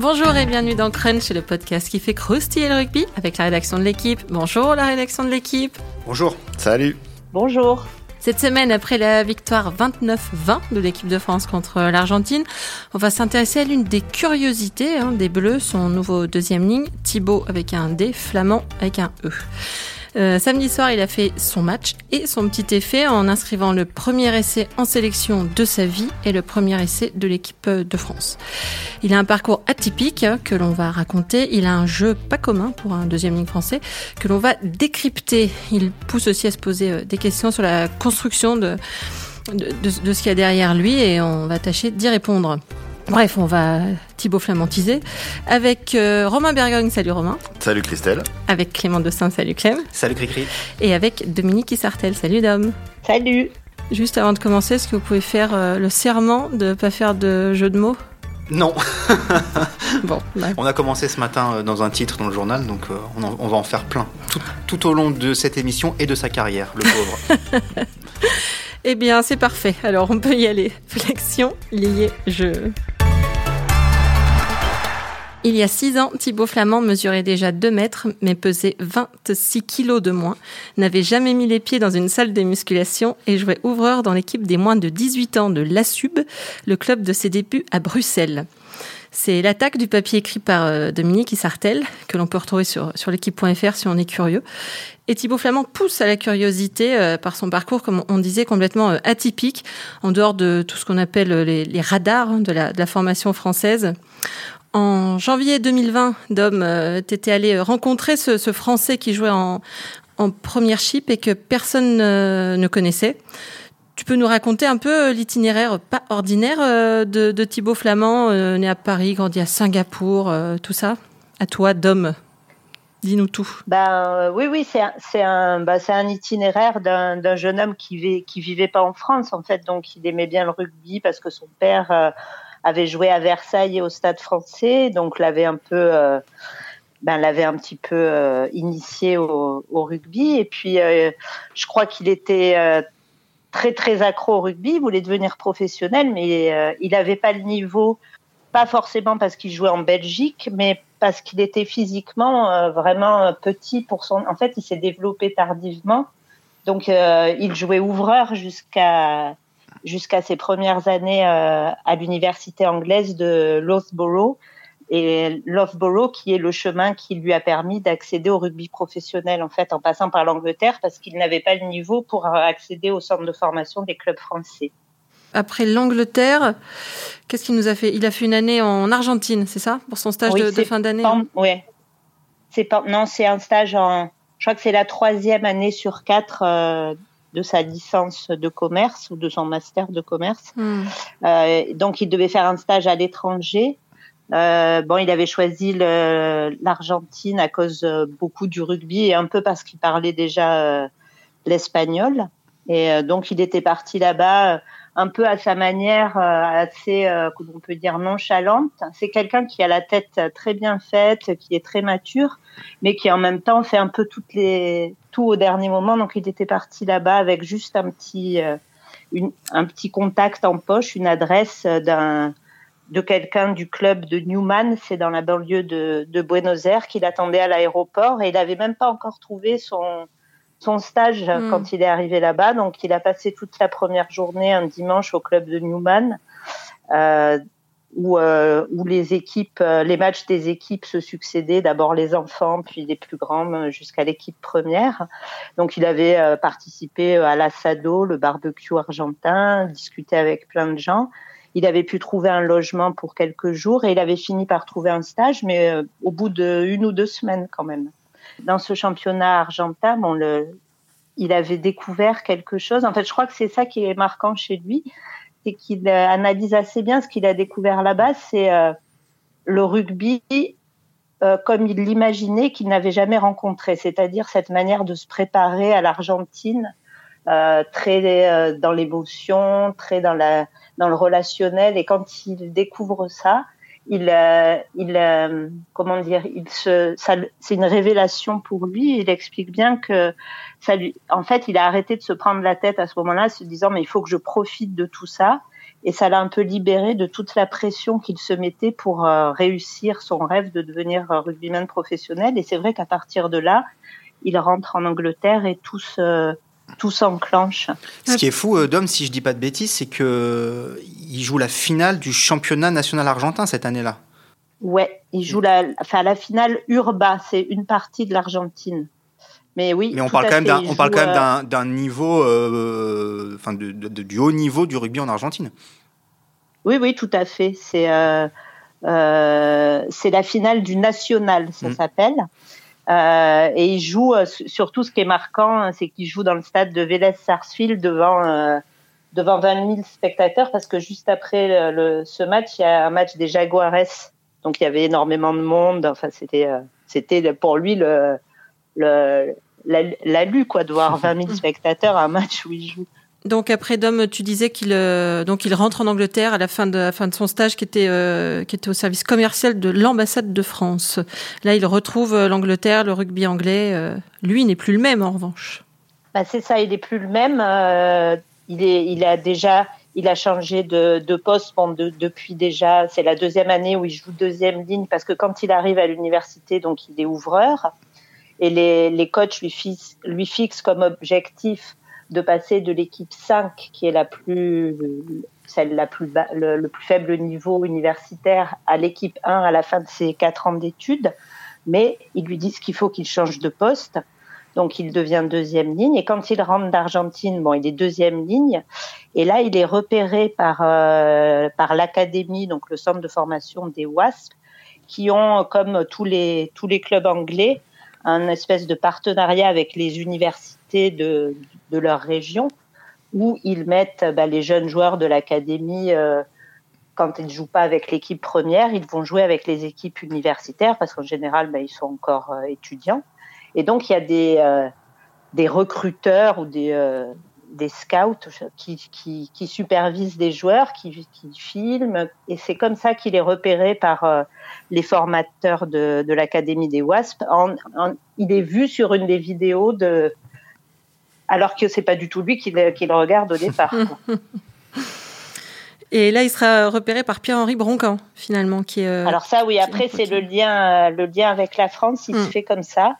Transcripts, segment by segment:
Bonjour et bienvenue dans Crunch, le podcast qui fait croustiller le rugby avec la rédaction de l'équipe. Bonjour la rédaction de l'équipe. Bonjour. Salut. Bonjour. Cette semaine, après la victoire 29-20 de l'équipe de France contre l'Argentine, on va s'intéresser à l'une des curiosités hein, des Bleus, son nouveau deuxième ligne, Thibaut avec un D, Flamand avec un E. Euh, samedi soir, il a fait son match et son petit effet en inscrivant le premier essai en sélection de sa vie et le premier essai de l'équipe de France. Il a un parcours atypique hein, que l'on va raconter. Il a un jeu pas commun pour un deuxième ligne français que l'on va décrypter. Il pousse aussi à se poser euh, des questions sur la construction de, de, de, de ce qu'il y a derrière lui et on va tâcher d'y répondre. Bref, on va Thibaut Flamantiser avec euh, Romain Bergogne. Salut Romain. Salut Christelle. Avec Clément Dossin. Salut Clem. Salut Cricri. Et avec Dominique Isartel. Salut Dom. Salut. Juste avant de commencer, est-ce que vous pouvez faire euh, le serment de ne pas faire de jeu de mots? Non. Bon, bah, On a commencé ce matin euh, dans un titre dans le journal, donc euh, on, en- on va en faire plein. Tout, tout au long de cette émission et de sa carrière, le pauvre. Eh bien, c'est parfait. Alors, on peut y aller. Flexion, lié, jeu. Il y a 6 ans, Thibaut Flamand mesurait déjà 2 mètres, mais pesait 26 kilos de moins, n'avait jamais mis les pieds dans une salle de musculation et jouait ouvreur dans l'équipe des moins de 18 ans de l'ASUB, le club de ses débuts à Bruxelles. C'est l'attaque du papier écrit par euh, Dominique Isartel, que l'on peut retrouver sur, l'équipe.fr si on est curieux. Et Thibaut Flamand pousse à la curiosité euh, par son parcours, comme on disait, complètement euh, atypique, en dehors de tout ce qu'on appelle les, radars hein, de la formation française. En janvier 2020, Dom, euh, t'étais allé rencontrer ce, Français qui jouait en, première chip et que personne euh, ne connaissait. Tu peux nous raconter un peu euh, l'itinéraire pas ordinaire euh, de, Thibaut Flamand, euh, né à Paris, grandi à Singapour, euh, tout ça À toi, Dom. Dis-nous tout. Ben euh, oui, oui, c'est un, un, ben, un itinéraire d'un, jeune homme qui, vit, qui vivait pas en France en fait, donc il aimait bien le rugby parce que son père euh, avait joué à Versailles et au Stade Français, donc l'avait un peu, euh, ben l'avait un petit peu euh, initié au, rugby. Et puis euh, je crois qu'il était très très accro au rugby, il voulait devenir professionnel, mais il n'avait pas le niveau, pas forcément parce qu'il jouait en Belgique, mais parce qu'il était physiquement vraiment petit pour son. En fait, il s'est développé tardivement, donc il jouait ouvreur jusqu'à jusqu'à ses premières années euh, à l'université anglaise de Loughborough et Loughborough qui est le chemin qui lui a permis d'accéder au rugby professionnel en fait en passant par l'Angleterre parce qu'il n'avait pas le niveau pour euh, accéder au centre de formation des clubs français. Après l'Angleterre, qu'est-ce qu'il nous a fait? Il a fait une année en Argentine, c'est ça? Pour son stage Oui, de, fin d'année pas non, c'est un stage en. Je crois que c'est la troisième année sur quatre euh, de sa licence de commerce ou de son master de commerce. Hmm. Euh, donc, il devait faire un stage à l'étranger. Euh, bon, il avait choisi l'Argentine à cause euh, beaucoup du rugby et un peu parce qu'il parlait déjà l'espagnol. Et donc, il était parti là-bas un peu à sa manière, euh, assez, euh, on peut dire, nonchalante. C'est quelqu'un qui a la tête très bien faite, qui est très mature, mais qui en même temps fait un peu toutes les, tout au dernier moment. Donc, il était parti là-bas avec juste un petit, euh, une, un petit contact en poche, une adresse d'un de quelqu'un du club de Newman, c'est dans la banlieue de, de Buenos Aires, qu'il attendait à l'aéroport et il n'avait même pas encore trouvé son, son stage mm. quand il est arrivé là-bas. Donc il a passé toute la première journée un dimanche au club de Newman, euh, où, euh, où les équipes, euh, les matchs des équipes se succédaient, d'abord les enfants, puis les plus grands euh, jusqu'à l'équipe première. Donc il avait euh, participé à l'assado, le barbecue argentin, discuté avec plein de gens. Il avait pu trouver un logement pour quelques jours et il avait fini par trouver un stage, mais euh, au bout de une ou deux semaines quand même. Dans ce championnat argentin, il avait découvert quelque chose. En fait, je crois que c'est ça qui est marquant chez lui, c'est qu'il euh, analyse assez bien ce qu'il a découvert là-bas, c'est euh, le rugby euh, comme il l'imaginait, qu'il n'avait jamais rencontré, c'est-à-dire cette manière de se préparer à l'Argentine, très dans l'émotion, très dans le relationnel. Et quand il découvre ça, il, euh, il euh, comment dire, il se, c'est une révélation pour lui. Il explique bien que ça lui, en fait, il a arrêté de se prendre la tête à ce moment-là, se disant mais il faut que je profite de tout ça. et ça l'a un peu libéré de toute la pression qu'il se mettait pour euh, réussir son rêve de devenir euh, rugbyman professionnel. Et c'est vrai qu'à partir de là, il rentre en Angleterre et tout se, tout s'enclenche. Ce qui est fou, euh, Dom, si je dis pas de bêtises, c'est que il joue la finale du championnat national argentin cette année-là. Ouais, il joue la, enfin la finale Urba, c'est une partie de l'Argentine. Mais oui. Mais on parle, quand même d'un, on parle quand même d'un, niveau, euh, enfin de, du haut niveau du rugby en Argentine. Oui, oui, tout à fait. C'est euh, euh, c'est la finale du national, ça mm. s'appelle. Euh, et il joue, euh, surtout ce qui est marquant, hein, c'est qu'il joue dans le stade de Vélez Sarsfield devant, euh, devant 20 000 spectateurs parce que juste après le, ce match, il y a un match des Jaguares. Donc il y avait énormément de monde. Enfin, c'était, c'était pour lui le, le, la, quoi, de voir 20 000 spectateurs à un match où il joue. Donc après Dom, tu disais qu'il euh, donc il rentre en Angleterre à la fin de fin de son stage qui était euh, qui était au service commercial de l'ambassade de France. Là, il retrouve euh, l'Angleterre, le rugby anglais. lui n'est plus le même en revanche. Bah, c'est ça, il est plus le même. il est il a déjà il a changé de, de poste depuis déjà. C'est la deuxième année où il joue deuxième ligne parce que quand il arrive à l'université, donc il est ouvreur et les, les coachs lui, lui fixent comme objectif de passer de l'équipe 5, qui est la plus, celle la plus le, plus faible niveau universitaire, à l'équipe 1 à la fin de ses quatre ans d'études. Mais ils lui disent qu'il faut qu'il change de poste. Donc il devient deuxième ligne. Et quand il rentre d'Argentine, bon, il est deuxième ligne. Et là, il est repéré par, euh, par l'académie, donc le centre de formation des WASP, qui ont, comme tous les, tous les clubs anglais, un espèce de partenariat avec les universités de, leur région, où ils mettent bah, les jeunes joueurs de l'académie, euh, quand ils ne jouent pas avec l'équipe première, ils vont jouer avec les équipes universitaires, parce qu'en général, bah, ils sont encore euh, étudiants. Et donc, il y a des, euh, recruteurs ou des, scouts qui, supervisent des joueurs, qui, filment, et c'est comme ça qu'il est repéré par les formateurs de l'Académie des WASP. il est vu sur une des vidéos de, alors que c'est pas du tout lui qui le, regarde au départ. Et là, il sera repéré par Pierre-Henri Broncan, finalement, qui euh, Alors ça, oui. Après, c'est le lien, euh, le lien avec la France. Il se mm. fait comme ça,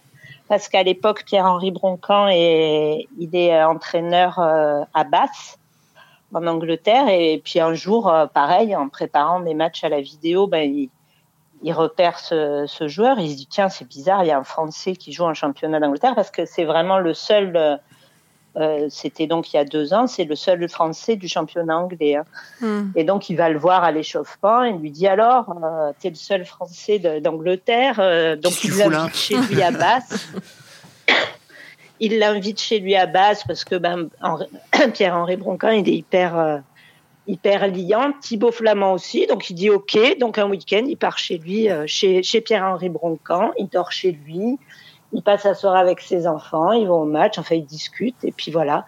parce qu'à l'époque, Pierre-Henri Broncan est, il est euh, entraîneur à Bath, en Angleterre. Et puis un jour, pareil, en préparant des matchs à la vidéo, ben, il, repère ce, ce, joueur. Il se dit tiens, c'est bizarre, il y a un Français qui joue en championnat d'Angleterre, parce que c'est vraiment le seul euh, c'était donc il y a deux ans, c'est le seul Français du championnat anglais. Hein. Hmm. Et donc il va le voir à l'échauffement et lui dit alors, euh, tu es le seul Français d'Angleterre, euh, donc il l'invite chez lui à Basse. il l'invite chez lui à Basse parce que ben, Pierre-Henri Broncan il est hyper hyper liant, Thibaut Flamand aussi, donc il dit ok, donc un week-end il part chez lui, chez, chez Pierre-Henri Broncan, il dort chez lui il passe la soirée avec ses enfants, ils vont au match, enfin ils discutent et puis voilà.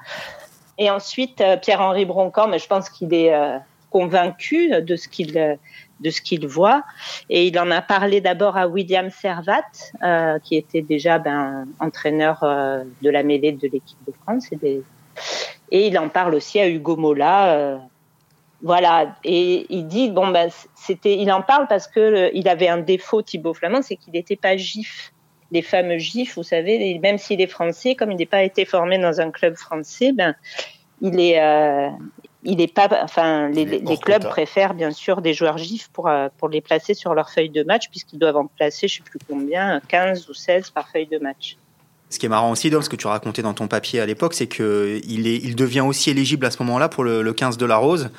Et ensuite euh, Pierre-Henri Broncan, mais je pense qu'il est euh, convaincu de ce qu'il de voit et il en a parlé d'abord à William Servat, euh, qui était déjà ben, entraîneur de la mêlée de l'équipe de France et il en parle aussi à Hugo Mola. voilà, et il dit bon ben c'était, il en parle parce que il avait un défaut Thibaut Flamand, c'est qu'il n'était pas gif les fameux gifs, vous savez, même s'il est français, comme il n'est pas été formé dans un club français, ben, il est, euh, il est pas, enfin, les, les clubs préfèrent bien sûr des joueurs gifs pour, euh, pour les placer sur leur feuille de match, puisqu'ils doivent en placer, je sais plus combien, 15 ou 16 par feuille de match. Ce qui est marrant aussi, Dom, ce que tu racontais dans ton papier à l'époque, c'est qu'il est, il devient aussi éligible à ce moment-là pour le, 15 de la Rose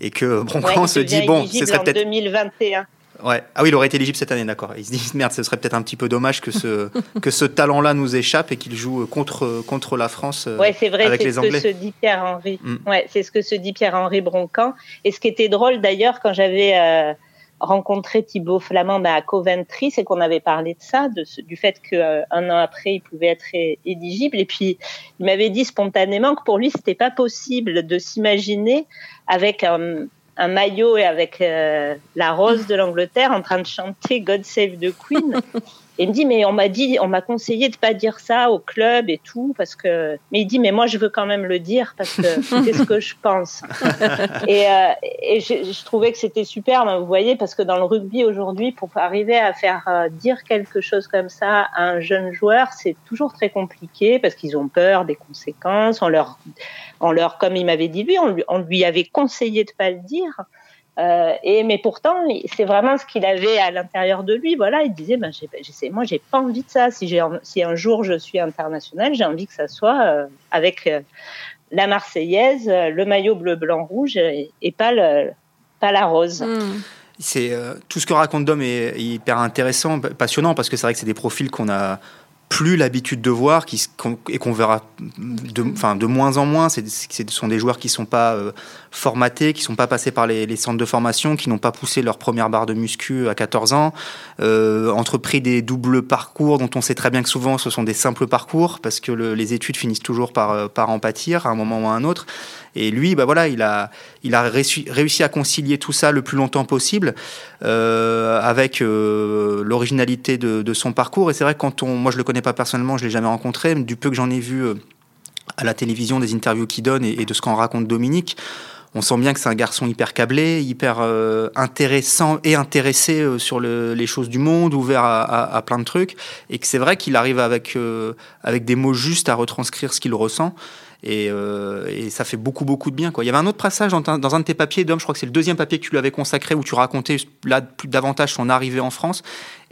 et que Broncan se dit bon, ce serait peut-être 2021. Ouais. Ah oui, il aurait été éligible cette année, d'accord. Il se dit merde, ce serait peut-être un petit peu dommage que ce que ce talent-là nous échappe et qu'il joue contre contre la France euh, ouais, c'est vrai, avec les Anglais. C'est ce que se dit Pierre Henri. Mm. Ouais, c'est ce que se dit Pierre Henri Broncan. Et ce qui était drôle d'ailleurs quand j'avais euh, rencontré Thibaut Flamand bah, à Coventry, c'est qu'on avait parlé de ça, de du fait qu'un euh, an après il pouvait être éligible. Et puis il m'avait dit spontanément que pour lui c'était pas possible de s'imaginer avec un un maillot avec euh, la rose de l'Angleterre en train de chanter God Save the Queen. Et il me dit, mais on m'a dit, on m'a conseillé de pas dire ça au club et tout, parce que. Mais il dit, mais moi, je veux quand même le dire parce que c'est ce que je pense. et, euh, et je, je, trouvais que c'était super, vous voyez, parce que dans le rugby aujourd'hui, pour arriver à faire euh, dire quelque chose comme ça à un jeune joueur, c'est toujours très compliqué parce qu'ils ont peur des conséquences. On leur, on leur, comme il m'avait dit lui, on lui, on lui avait conseillé de pas le dire. Euh, et mais pourtant, c'est vraiment ce qu'il avait à l'intérieur de lui. Voilà, il disait, ben, j'ai, moi, j'ai pas envie de ça. Si j'ai, si un jour je suis international, j'ai envie que ça soit euh, avec euh, la Marseillaise, le maillot bleu, blanc, rouge, et, pas le, pas la rose. Hmm. C'est tout ce que raconte Dom est hyper intéressant, passionnant parce que c'est vrai que c'est des profils qu'on a plus l'habitude de voir qui, et qu'on verra de, enfin, de moins en moins. Ce sont des joueurs qui ne sont pas euh, formatés, qui ne sont pas passés par les, centres de formation, qui n'ont pas poussé leur première barre de muscu à 14 ans, euh, entrepris des doubles parcours dont on sait très bien que souvent ce sont des simples parcours parce que les études finissent toujours par, euh, par en pâtir à un moment ou à un autre. Et lui, bah voilà, il a, il a réussi, à concilier tout ça le plus longtemps possible euh, avec euh, l'originalité de, de, son parcours. Et c'est vrai que quand on, moi je le connais pas personnellement, je l'ai jamais rencontré, du peu que j'en ai vu euh, à la télévision, des interviews qu'il donne et, de ce qu'en raconte Dominique, on sent bien que c'est un garçon hyper câblé, hyper euh, intéressant et intéressé euh, sur le, les choses du monde, ouvert à, à, plein de trucs, et que c'est vrai qu'il arrive avec, avec des mots justes à retranscrire ce qu'il ressent. Et, euh, et, ça fait beaucoup, beaucoup de bien. Quoi. Il y avait un autre passage dans, dans un de tes papiers, Dom, je crois que c'est le deuxième papier que tu lui avais consacré, où tu racontais là plus davantage son arrivée en France,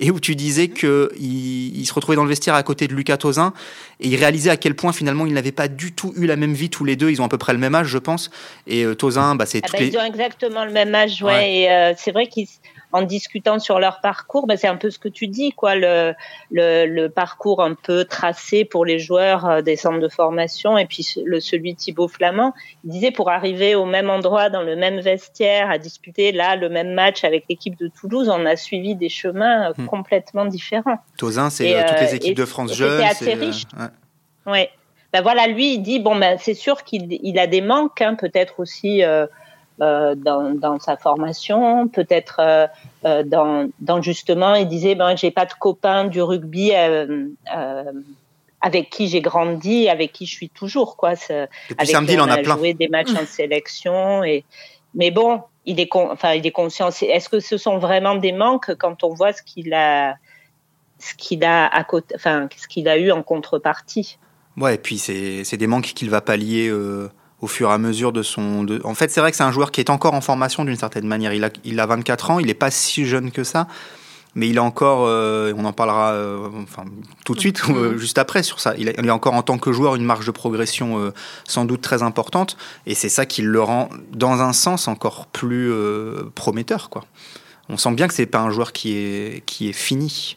et où tu disais qu'il il se retrouvait dans le vestiaire à côté de Lucas Tozin, et il réalisait à quel point finalement ils n'avaient pas du tout eu la même vie tous les deux. Ils ont à peu près le même âge, je pense. Et euh, Tozin, bah, c'est ah bah, Ils ont exactement le même âge, ouais. ouais. Et euh, c'est vrai qu'ils en discutant sur leur parcours, ben c'est un peu ce que tu dis, quoi, le, le, le, parcours un peu tracé pour les joueurs euh, des centres de formation et puis le, celui Thibaut Flamand. Il disait pour arriver au même endroit, dans le même vestiaire, à disputer là le même match avec l'équipe de Toulouse, on a suivi des chemins euh, hmm. complètement différents. Tozin, c'est euh, toutes les équipes de France jeunes. C'est assez riche. ouais. ouais. Ben voilà, lui, il dit bon, ben c'est sûr qu'il il a des manques, hein, peut-être aussi. Euh, euh, dans, dans, sa formation, peut-être euh, euh, dans, dans, justement, il disait ben j'ai pas de copains du rugby avec qui j'ai grandi, avec qui je suis toujours quoi. Depuis samedi, il en a, a joué des matchs en sélection et mais bon, il est enfin il est conscient. Est-ce que ce sont vraiment des manques quand on voit ce qu'il a ce qu'il a à côté, enfin ce qu'il a eu en contrepartie? Ouais, et puis c'est des manques qu'il va pallier euh, au fur et à mesure de son. De... En fait, c'est vrai que c'est un joueur qui est encore en formation d'une certaine manière. Il a, il a 24 ans, il n'est pas si jeune que ça, mais il est encore, euh, on en parlera euh, enfin, tout de suite, euh, juste après sur ça. Il, a, il est encore en tant que joueur une marge de progression sans doute très importante, et c'est ça qui le rend, dans un sens, encore plus prometteur. Quoi. On sent bien que c'est pas un joueur qui est, qui est fini.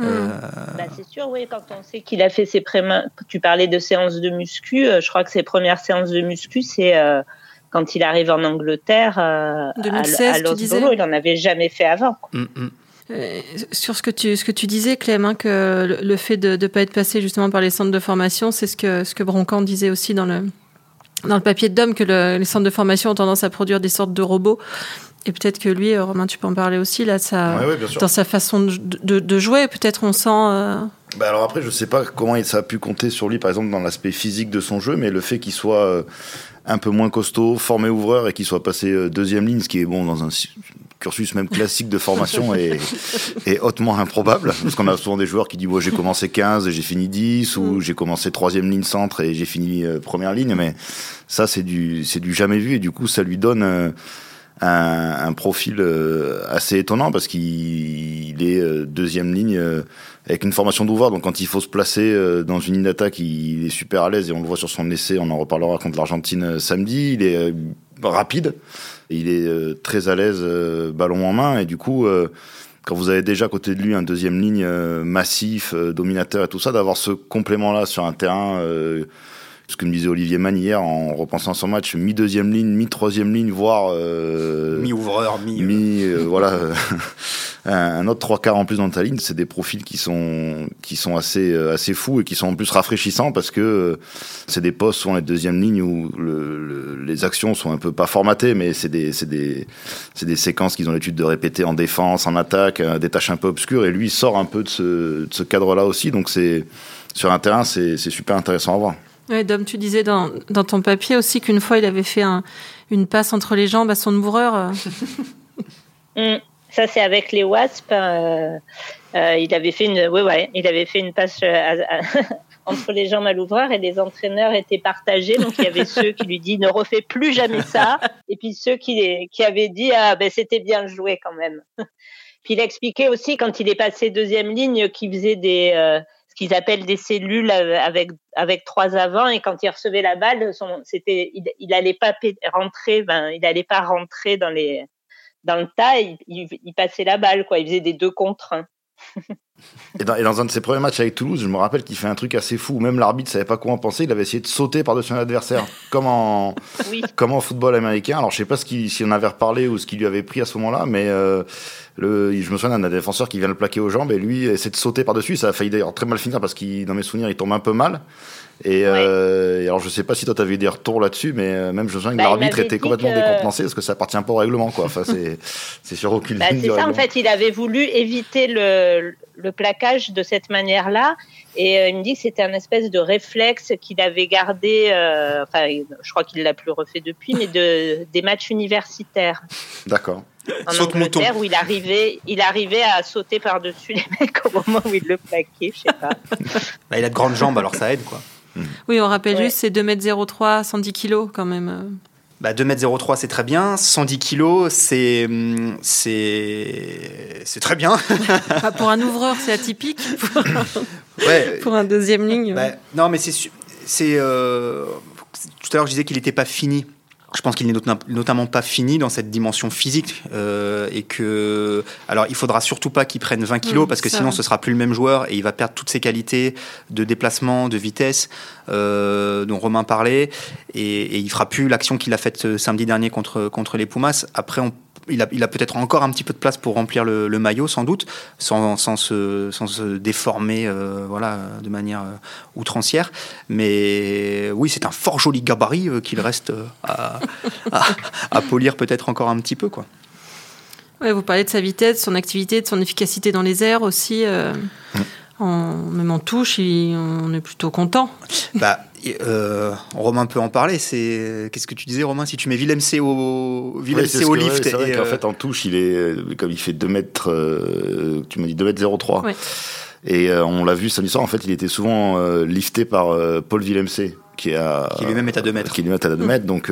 Euh... Bah, c'est sûr, oui, quand on sait qu'il a fait ses prémains. Tu parlais de séances de muscu, euh, je crois que ses premières séances de muscu, c'est euh, quand il arrive en Angleterre euh, 2016, à, à il n'en avait jamais fait avant. Mm, mm. Euh, sur ce que tu ce que tu disais Clem hein, que le, le, fait de ne pas être passé justement par les centres de formation c'est ce que ce que Broncan disait aussi dans le dans le papier de Dom que le, les centres de formation ont tendance à produire des sortes de robots et peut-être que lui, euh, Romain, tu peux en parler aussi, là, ça, ouais, ouais, dans sa façon de, de, de jouer, peut-être on sent. Euh... Bah alors après, je sais pas comment ça a pu compter sur lui, par exemple, dans l'aspect physique de son jeu, mais le fait qu'il soit euh, un peu moins costaud, formé ouvreur et qu'il soit passé euh, deuxième ligne, ce qui est bon dans un cursus même classique de formation est, est hautement improbable. Parce qu'on a souvent des joueurs qui disent, j'ai commencé 15 et j'ai fini 10, ou mm. j'ai commencé troisième ligne centre et j'ai fini première ligne, mais ça, c'est du, c'est du jamais vu et du coup, ça lui donne un, profil euh, assez étonnant parce qu'il est euh, deuxième ligne euh, avec une formation d'ouvert. Donc quand il faut se placer dans une ligne d'attaque, il est super à l'aise et on le voit sur son essai. On en reparlera contre l'Argentine samedi. Il est rapide, il est très à l'aise ballon en main et du coup quand vous avez déjà à côté de lui un deuxième ligne massif, dominateur et tout ça, d'avoir ce complément-là sur un terrain ce que me disait Olivier Mann hier en repensant son match, mi-deuxième ligne, mi-troisième ligne, voire... Euh, mi-ouvreur, mi... mi euh, voilà, un, autre trois quarts en plus dans ta ligne, c'est des profils qui sont qui sont assez euh, assez fous et qui sont en plus rafraîchissants parce que euh, c'est des postes souvent les deuxième ligne où le, les actions sont un peu pas formatées, mais c'est des c'est des c'est des séquences qu'ils ont l'habitude de répéter en défense, en attaque, des tâches un peu obscures et lui sort un peu de ce, de ce cadre-là aussi, donc c'est sur un terrain c'est super intéressant à voir. Ouais, Dom, tu disais dans, ton papier aussi qu'une fois il avait fait un, une passe entre les jambes à son ouvreur. Mm. Ça, c'est avec les Wasps. Euh, euh, il avait fait une, passe euh, entre les jambes à l'ouvreur et les entraîneurs étaient partagés. Donc il y avait ceux qui lui disent ne refais plus jamais ça, et puis ceux qui, qui avaient dit ah ben c'était bien joué quand même. Puis il expliquait aussi quand il est passé deuxième ligne qu'il faisait des ce qu'ils appellent des cellules avec avec trois avants et quand il recevait la balle, c'était il, il allait pas rentrer, ben il allait pas rentrer dans les dans le tas, il, passait la balle, quoi. Il faisait des deux contre un. Et, dans, un de ses premiers matchs avec Toulouse, je me rappelle qu'il fait un truc assez fou. Même l'arbitre savait pas quoi en penser. Il avait essayé de sauter par-dessus un adversaire, comme en, comme en football américain. Alors je sais pas ce qu'il, s'il en avait reparlé ou ce qu'il lui avait pris à ce moment-là, mais euh, le, je me souviens d'un défenseur qui vient le plaquer aux jambes et lui essaie de sauter par-dessus. Ça a failli d'ailleurs très mal finir parce qu'il, dans mes souvenirs, il tombe un peu mal. Et, euh, et, alors, je sais pas si toi, tu avais des retours là-dessus, mais euh, même je me souviens que bah, l'arbitre était complètement décontenancé parce que ça appartient pas au règlement, quoi. Enfin, c'est sur aucune bah, C'est ça, en fait, il avait voulu éviter le, le plaquage de cette manière-là. Et euh, il me dit que c'était un espèce de réflexe qu'il avait gardé, euh, enfin, je crois qu'il l'a plus refait depuis, mais de, des matchs universitaires. D'accord. En Saute Angleterre, où il arrivait, il arrivait à sauter par-dessus les mecs au moment où il le plaquait, je sais pas. bah, il a de grandes jambes, alors ça aide, quoi. Oui, on rappelle juste, c'est 2m03, 110 kg quand même. Bah, 2m03, c'est très bien. 110 kg, c'est, c'est, c'est très bien. Pour un ouvreur, c'est atypique. Pour, un deuxième ligne. Bah, non, mais c'est. c'est euh, Tout à l'heure, je disais qu'il n'était pas fini je pense qu'il n'est notamment pas fini dans cette dimension physique euh, et que alors il faudra surtout pas qu'il prenne 20 kilos mmh, parce que sinon ce sera plus le même joueur et il va perdre toutes ses qualités de déplacement, de vitesse euh, dont Romain parlait et, et il fera plus l'action qu'il a faite euh, samedi dernier contre contre les Pumas. Après on il a, il a peut-être encore un petit peu de place pour remplir le, maillot, sans doute, sans, sans, se, sans se, déformer euh, voilà, de manière euh, outrancière. Mais oui, c'est un fort joli gabarit euh, qu'il reste à, à, polir peut-être encore un petit peu. Quoi. Ouais, vous parlez de sa vitesse, de son activité, de son efficacité dans les airs aussi. Mm. En, même en touche, on est plutôt content. Bah, euh, Romain peut en parler. C'est qu'est-ce que tu disais, Romain Si tu mets Willem C au Willem C au lift, c'est vrai qu'en euh, fait en touche, il est euh, comme il fait 2 mètres. tu m'as dit 2 mètres 03. Et on l'a vu samedi soir. En fait, il était souvent lifté par Paul Willem C, qui a qui lui-même est à 2 mètres. Qui lui-même est à 2 mètres. Donc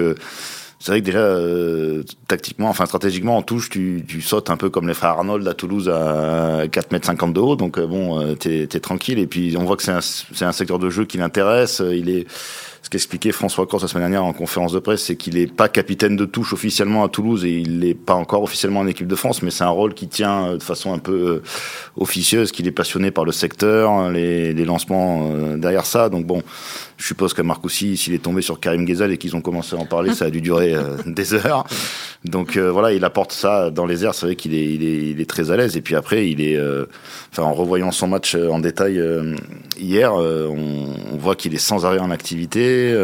c'est vrai que déjà euh, tactiquement, enfin stratégiquement en touche, tu, tu, sautes un peu comme les frères Arnold à Toulouse à 4 mètres 50 de haut, donc euh, bon, euh, t'es es tranquille. Et puis on voit que c'est un, un, secteur de jeu qui l'intéresse. Il est ce qu'expliquait François Corse la semaine dernière en conférence de presse, c'est qu'il n'est pas capitaine de touche officiellement à Toulouse et il n'est pas encore officiellement en équipe de France, mais c'est un rôle qui tient de façon un peu officieuse, qu'il est passionné par le secteur, les, les lancements derrière ça. Donc bon, je suppose que Marcoussi, s'il est tombé sur Karim Ghezal et qu'ils ont commencé à en parler, ça a dû durer euh, des heures. Donc euh, voilà, il apporte ça dans les airs. C'est vrai qu'il est, il est, il est, très à l'aise. Et puis après, il est, euh, enfin, en revoyant son match en détail hier, on, on, voit qu'il est sans arrêt en activité,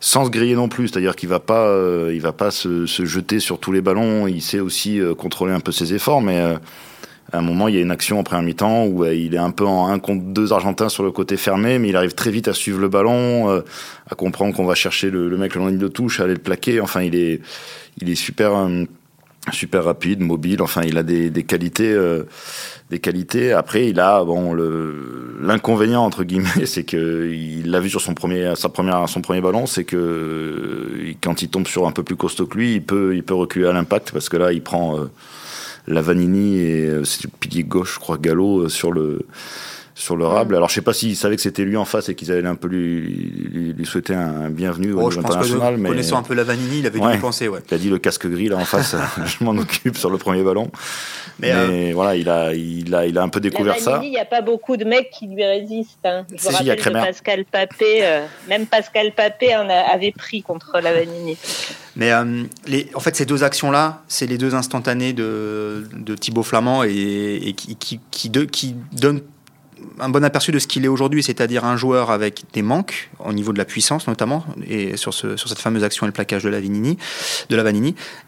sans se griller non plus. C'est-à-dire qu'il va pas, il va pas se, se, jeter sur tous les ballons. Il sait aussi contrôler un peu ses efforts, mais à un moment, il y a une action en première mi-temps où euh, il est un peu en 1 contre 2 Argentins sur le côté fermé, mais il arrive très vite à suivre le ballon, euh, à comprendre qu'on va chercher le, mec le long de touche, à aller le plaquer. Enfin, il est, il est super, euh, super rapide, mobile. Enfin, il a des, qualités, des qualités. Après, il a bon l'inconvénient entre guillemets, c'est que il l'a vu sur son premier, sa première, son premier ballon, c'est que quand il tombe sur un peu plus costaud que lui, il peut, il peut reculer à l'impact parce que là, il prend Vanini et euh, c'est le pilier gauche, je crois, Gallo, euh, sur le sur le rable. Alors je sais pas s'ils savaient que c'était lui en face et qu'ils allaient un peu lui, lui, lui souhaiter un bienvenue au Oh, niveau que international. mais connaissant un peu la Vanini, il avait dû y penser, ouais. il a dit le casque gris là en face, je m'en occupe sur le premier ballon. Mais, Mais, euh, voilà, il a, il a, il a un peu découvert la ça. Il n'y a pas beaucoup de mecs qui lui résistent. hein. Je Si, rappelle Kremer. Pascal Papé. euh, même Pascal Papé en a- avait pris contre la Vanini. Mais euh, les, en fait, ces deux actions-là, c'est les deux instantanés de, de Thibaut Flamand et, et qui, qui, qui, de- qui donnent un bon aperçu de ce qu'il est aujourd'hui, c'est-à-dire un joueur avec des manques au niveau de la puissance notamment, et sur, ce, sur cette fameuse action et le plaquage de la Vanini, de la.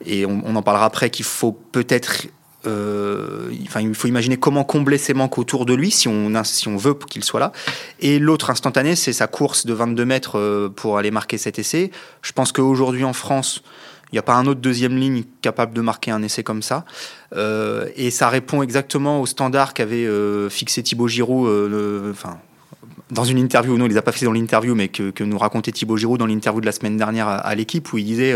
Et on, en parlera après qu'il faut peut-être euh, il faut imaginer comment combler ses manques autour de lui si on, si on veut qu'il soit là. Et l'autre instantané, c'est sa course de 22 mètres euh, pour aller marquer cet essai. Je pense qu'aujourd'hui en France, il n'y a pas un autre deuxième ligne capable de marquer un essai comme ça. Euh, et ça répond exactement au standard qu'avait euh, fixé Thibaut Giroud. euh, enfin, dans une interview, non, il les a pas fixés dans l'interview, mais que, nous racontait Thibaut Giroud dans l'interview de la semaine dernière à, l'équipe, où il disait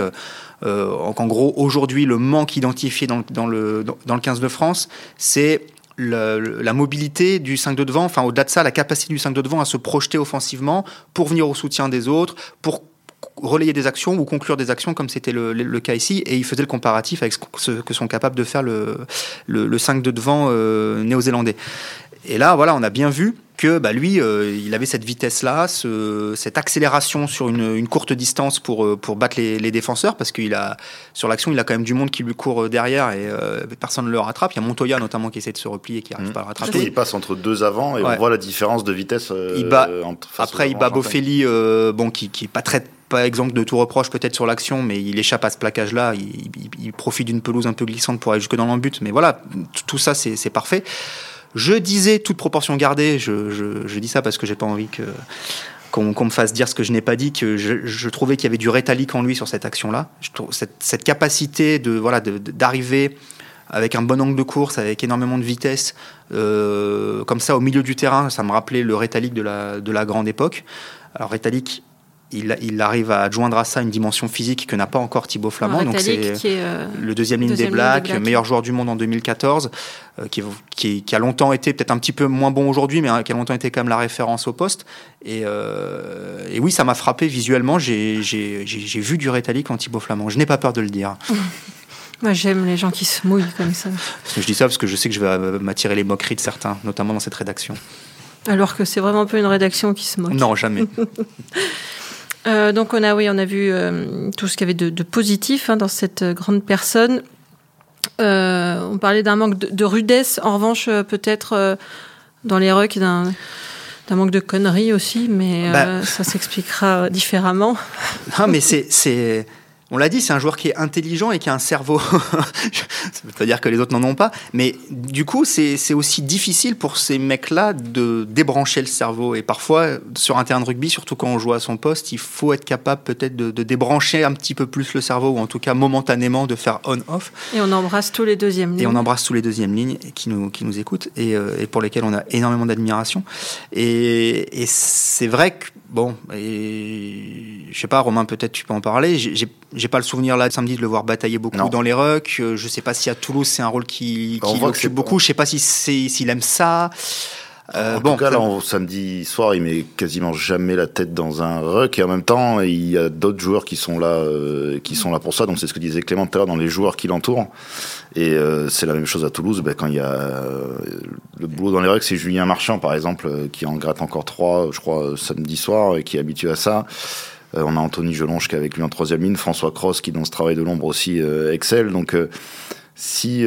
euh, qu'en gros, aujourd'hui, le manque identifié dans, le- dans, le, dans, dans le 15 de France, c'est la mobilité du 5 de devant, enfin au-delà de ça, la capacité du 5 de devant à se projeter offensivement pour venir au soutien des autres, pour relayer des actions ou conclure des actions comme c'était le, le- le cas ici et il faisait le comparatif avec ce, que sont capables de faire le, le, le 5 de devant euh, néo-zélandais. Et là, voilà, on a bien vu que bah, lui, euh, il avait cette vitesse-là, ce- cette accélération sur une, une courte distance pour, euh, pour battre les, les défenseurs, parce qu'il a sur l'action, il a quand même du monde qui lui court derrière et euh, personne ne le rattrape. Il y a Montoya notamment qui essaie de se replier et qui n'arrive Mmh. pas à le rattraper. il passe entre deux avant et Ouais. on voit la différence de vitesse. euh, Il bat- Après, il bat euh, bon, qui, qui est pas très pas exemple de tout reproche peut-être sur l'action, mais il échappe à ce plaquage-là. Il, profite d'une pelouse un peu glissante pour aller jusque dans l'embut. Mais voilà, tout ça, c'est parfait. Je disais, toute proportion gardée, je, dis ça parce que j'ai pas envie qu'on me fasse dire ce que je n'ai pas dit, que je, trouvais qu'il y avait du rétalique en lui sur cette action-là. Cette, capacité de voilà d'arriver avec un bon angle de course, avec énormément de vitesse, euh, comme ça au milieu du terrain, ça me rappelait le rétalique de la, de la grande époque. Alors rétalique, il, il arrive à adjoindre à ça une dimension physique que n'a pas encore Thibaut Flamand. Donc c'est euh, le deuxième ligne Deuxième des Blacks, Blacks. meilleur joueur du monde en 2014, euh, qui, qui, qui a longtemps été peut-être un petit peu moins bon aujourd'hui, mais hein, qui a longtemps été quand même la référence au poste. Et, euh, et oui, ça m'a frappé visuellement. J'ai vu du rétalique en Thibaut Flamand. Je n'ai pas peur de le dire. Moi, j'aime les gens qui se mouillent comme ça. Je dis ça parce que je sais que je vais m'attirer les moqueries de certains, notamment dans cette rédaction. Alors que c'est vraiment pas une rédaction qui se moque. Non, jamais. Euh, donc on a, oui, on a vu euh, tout ce qu'il y avait de, de positif hein, dans cette euh, grande personne. Euh, on parlait d'un manque de, de rudesse. En revanche, peut-être dans les rucks, d'un d'un manque de conneries aussi, mais euh, Bah. ça s'expliquera différemment. Non, mais c'est, c'est, on l'a dit, c'est un joueur qui est intelligent et qui a un cerveau. Ça veut pas dire que les autres n'en ont pas, mais du coup, c'est, aussi difficile pour ces mecs-là de débrancher le cerveau. Et parfois, sur un terrain de rugby, surtout quand on joue à son poste, il faut être capable peut-être de, de débrancher un petit peu plus le cerveau, ou en tout cas momentanément de faire on-off. Et on embrasse tous les deuxièmes Et lignes. on embrasse tous les deuxièmes lignes et qui nous, qui nous écoutent et, euh, et pour lesquels on a énormément d'admiration. Et, et c'est vrai que, bon, et, je sais pas, Romain, peut-être tu peux en parler. J'ai- J'ai pas le souvenir là samedi de le voir batailler beaucoup Non. dans les rucks. Euh, Je sais pas si à Toulouse c'est un rôle qui, On qui l'occupe beaucoup. Je sais pas si c'est- s'il aime ça. Euh, en bon, tout cas, là, on- samedi soir, il met quasiment jamais la tête dans un ruck. Et en même temps, il y a d'autres joueurs qui sont là, euh, qui sont là pour ça. Donc, c'est ce que disait Clément tout à l'heure dans les joueurs qui l'entourent. Et euh, c'est la même chose à Toulouse. Ben, quand il y a euh, le boulot dans les rucks, c'est Julien Marchand, par exemple, euh, qui en gratte encore trois, je crois, euh, samedi soir, et qui est habitué à ça. Euh, on a Anthony Gelonge qui est avec lui en troisième ligne, François Cross qui dans ce travail de l'ombre aussi euh, excelle. Donc euh, si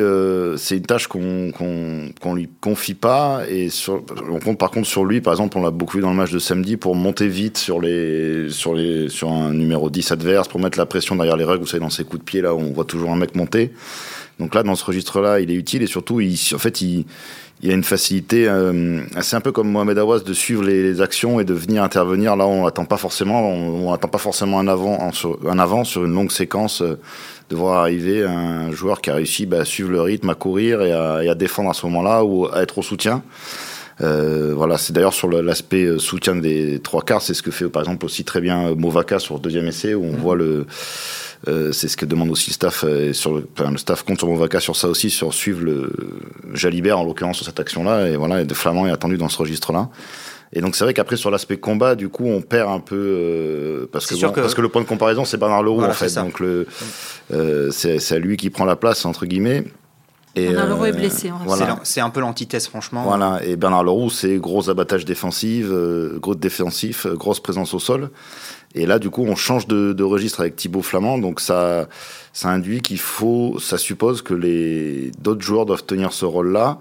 c'est une tâche qu'on qu'on lui confie pas et sur, on compte par contre sur lui. Par exemple on l'a beaucoup vu dans le match de samedi pour monter vite sur les sur les sur un numéro 10 adverse pour mettre la pression derrière les règles vous savez dans ses coups de pied là on voit toujours un mec monter. Donc là dans ce registre là il est utile et surtout en fait il il y a une facilité euh, assez un peu comme Mohamed Awas de suivre les, actions et de venir intervenir là on attend pas forcément on, attend pas forcément un avant sur, un avant sur une longue séquence euh, de voir arriver un joueur qui a réussi bah, à suivre le rythme, à courir et à, et à défendre à ce moment-là ou à être au soutien. Euh, voilà, c'est d'ailleurs sur l'aspect euh, soutien des trois quarts, c'est ce que fait par exemple aussi très bien Movaka sur le deuxième essai où on voit le euh, c'est ce que demande aussi le staff. Et sur le, enfin, le staff compte sur Movaka sur ça aussi, sur suivre le Jalibert en l'occurrence sur cette action-là. Et voilà, et de Flamand est attendu dans ce registre-là. Et donc c'est vrai qu'après sur l'aspect combat, du coup, on perd un peu euh, parce que, bon, que, parce que le point de comparaison c'est Bernard Leroux en fait. Donc le euh, c'est à lui qui prend la place entre guillemets. Et Bernard Leroux est blessé. Voilà. C'est un peu l'antithèse, franchement. Voilà. Et Bernard Leroux, c'est gros abattage défensif, euh, gros défensif, grosse présence au sol. Et là, du coup, on change de, de registre avec Thibaut Flamand, donc ça, ça induit qu'il faut, ça suppose que les d'autres joueurs doivent tenir ce rôle-là.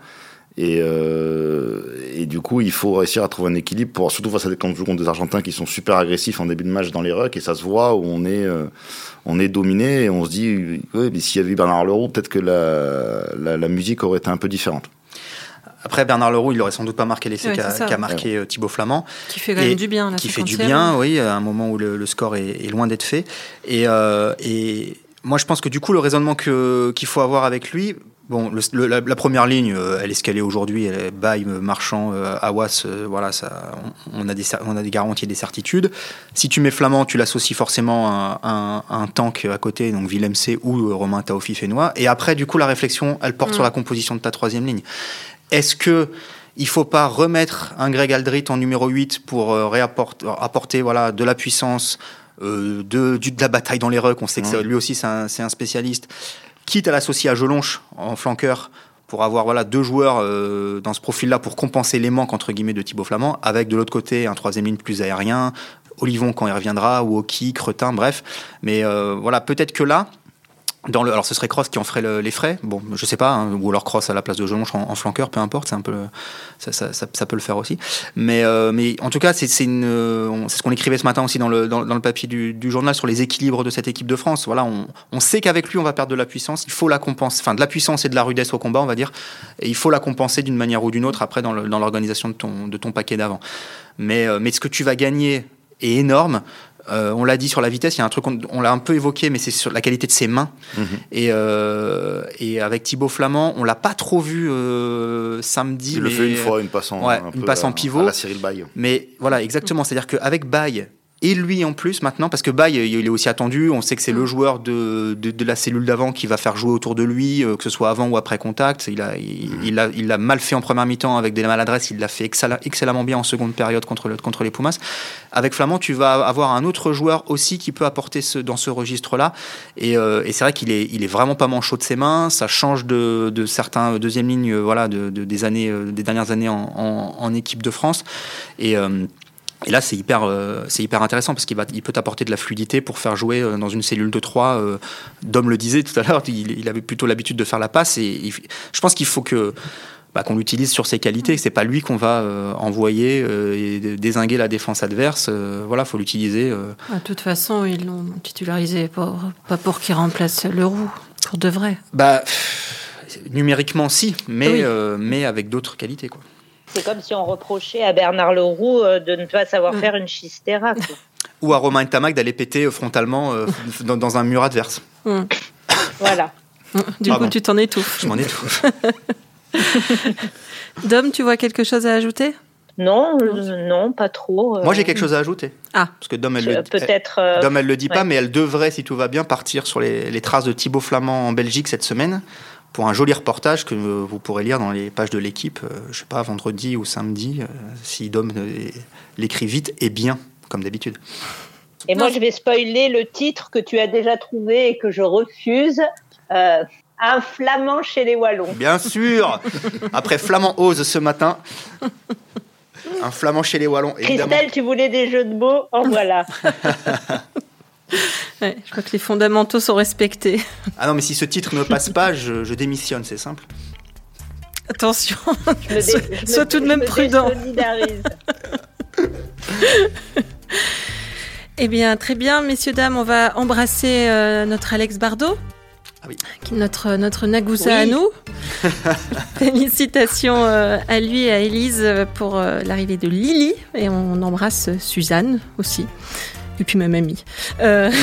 Et, euh, et, du coup, il faut réussir à trouver un équilibre pour surtout face à des quand on joue contre des Argentins qui sont super agressifs en début de match dans les rucks et ça se voit où on est euh, on est dominé et on se dit ouais, mais s'il y avait eu Bernard Leroux, peut-être que la, la, la, musique aurait été un peu différente. Après Bernard Leroux, il aurait sans doute pas marqué l'essai ouais, qu'a marqué ouais. Thibaut Flamand. Qui fait quand même du bien. Là, qui fait du bien, oui, à un moment où le, le score est, est, loin d'être fait. Et, euh, et moi, je pense que du coup, le raisonnement qu'il faut avoir avec lui, Bon, le, le, la, la, première ligne, euh, elle est ce aujourd'hui. Elle est Baye, Marchand, euh, Awas. Euh, voilà, ça, on, on, a des, on a des garanties et des certitudes. Si tu mets Flamand, tu l'associes forcément à, à, à, un tank à côté, donc Willem C ou Romain Taofi Fénois. Et après, du coup, la réflexion, elle porte mmh. sur la composition de ta troisième ligne. Est-ce que il faut pas remettre un Greg Aldrit en numéro 8 pour réapporter apporter, voilà, de la puissance, de, de, de, la bataille dans les rucks? On sait que mmh. lui aussi, c'est un, un spécialiste quitte à l'associer à Jelonche en flanqueur pour avoir voilà deux joueurs euh, dans ce profil-là pour compenser les manques de Thibaut Flamand, avec de l'autre côté un troisième ligne plus aérien, Olivon quand il reviendra, ou Oki, Cretin, bref. Mais euh, voilà, peut-être que là, alors ce serait Cross qui en ferait le, les frais, bon, je sais pas, hein, ou alors Cross à la place de Jelonche en, flanqueur, peu importe, un peu, ça, peut le faire aussi. Mais, euh, en tout cas, c'est c'est ce qu'on écrivait ce matin aussi dans le, papier du, journal sur les équilibres de cette équipe de France. Voilà, on, sait qu'avec lui, on va perdre de la puissance. Il faut la compenser, enfin de la puissance et de la rudesse au combat, on va dire. Et il faut la compenser d'une manière ou d'une autre après dans l'organisation de ton, paquet d'avant. Euh, mais ce que tu vas gagner est énorme. Euh, on l'a dit sur la vitesse, il y a un truc, on, on l'a un peu évoqué, mais c'est sur la qualité de ses mains. Mmh. Et, euh, et, avec Thibaut Flamand, on l'a pas trop vu euh, samedi. Il mais, le fait une fois, une passe en, ouais, une passe en pivot. À la Cyril Baye. Mais voilà, exactement. C'est-à-dire qu'avec Baye, et lui en plus maintenant, parce que Baye, il est aussi attendu, on sait que c'est le joueur de, de, de la cellule d'avant qui va faire jouer autour de lui, euh, que ce soit avant ou après contact. Il a, il, il a, il a mal fait en première mi-temps avec des maladresses, il l'a fait excellemment bien en seconde période contre, le, contre les Pumas. Avec Flamand, tu vas avoir un autre joueur aussi qui peut apporter ce, dans ce registre-là. Et, euh, et c'est vrai qu'il est, il est vraiment pas manchot de ses mains, ça change de, de certains deuxième lignes voilà, de, de, des, années, des dernières années en, en, en équipe de France. Et. Euh, et là, c'est hyper, euh, c'est hyper intéressant parce qu'il va, il peut t'apporter de la fluidité pour faire jouer euh, dans une cellule de 3. Euh, Dom le disait tout à l'heure, il, il, avait plutôt l'habitude de faire la passe. Et il, je pense qu'il faut que bah, qu'on l'utilise sur ses qualités. C'est pas lui qu'on va envoyer et désinguer la défense adverse. Voilà, faut l'utiliser. De toute façon, ils l'ont titularisé pour, pas pour qu'il remplace le roux, pour de vrai. Bah, numériquement, si, mais, oui. mais avec d'autres qualités, quoi. C'est comme si on reprochait à Bernard Leroux euh, de ne pas savoir mmh. faire une chistera. Quoi. Ou à Romain Tamac d'aller péter frontalement euh, dans, dans, un mur adverse. Mmh. voilà. Du Pardon. coup, tu t'en étouffes. Je m'en étouffe. Dom, tu vois quelque chose à ajouter? Non, euh, non, pas trop. Moi, j'ai quelque chose à ajouter. Ah. Parce que Dom, elle, le, peut-être. Euh, Dom, elle le dit ouais. pas, mais elle devrait, si tout va bien, partir sur les, les traces de Thibaut Flamand en Belgique cette semaine pour un joli reportage que vous pourrez lire dans les pages de l'équipe, euh, je sais pas, vendredi ou samedi, euh, si Dom l'écrit vite et bien, comme d'habitude. Et moi, je vais spoiler le titre que tu as déjà trouvé et que je refuse. Euh, un flamand chez les Wallons. Bien sûr Après Flamand Ose ce matin. Un flamand chez les Wallons, évidemment. Christelle, tu voulais des jeux de mots En voilà. Ouais, je crois que les fondamentaux sont respectés. Ah non, mais si ce titre ne passe pas, je, je démissionne, c'est simple. Attention, dé, sois, sois tout de même prudent. eh bien, très bien, messieurs, dames, on va embrasser euh, notre Alex Bardot. Ah oui. Notre, notre Nagousa oui. à nous. Félicitations euh, à lui et à Élise pour euh, l'arrivée de Lily. Et on embrasse Suzanne aussi et puis ma mamie. Euh...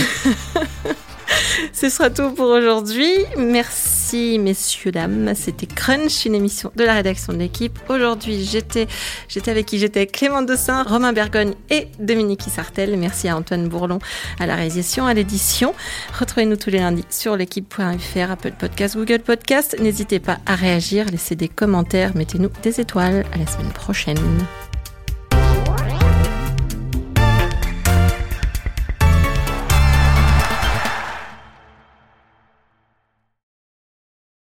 Ce sera tout pour aujourd'hui. Merci, messieurs, dames. C'était Crunch, une émission de la rédaction de l'équipe. Aujourd'hui, j'étais, avec qui? J'étais Clément Dossin, Romain Bergogne et Dominique Sartel. Merci à Antoine Bourlon à la réalisation, à l'édition. Retrouvez-nous tous les lundis sur l'équipe.fr, Apple Podcast, Google Podcast. N'hésitez pas à réagir, laissez des commentaires, mettez-nous des étoiles. À la semaine prochaine.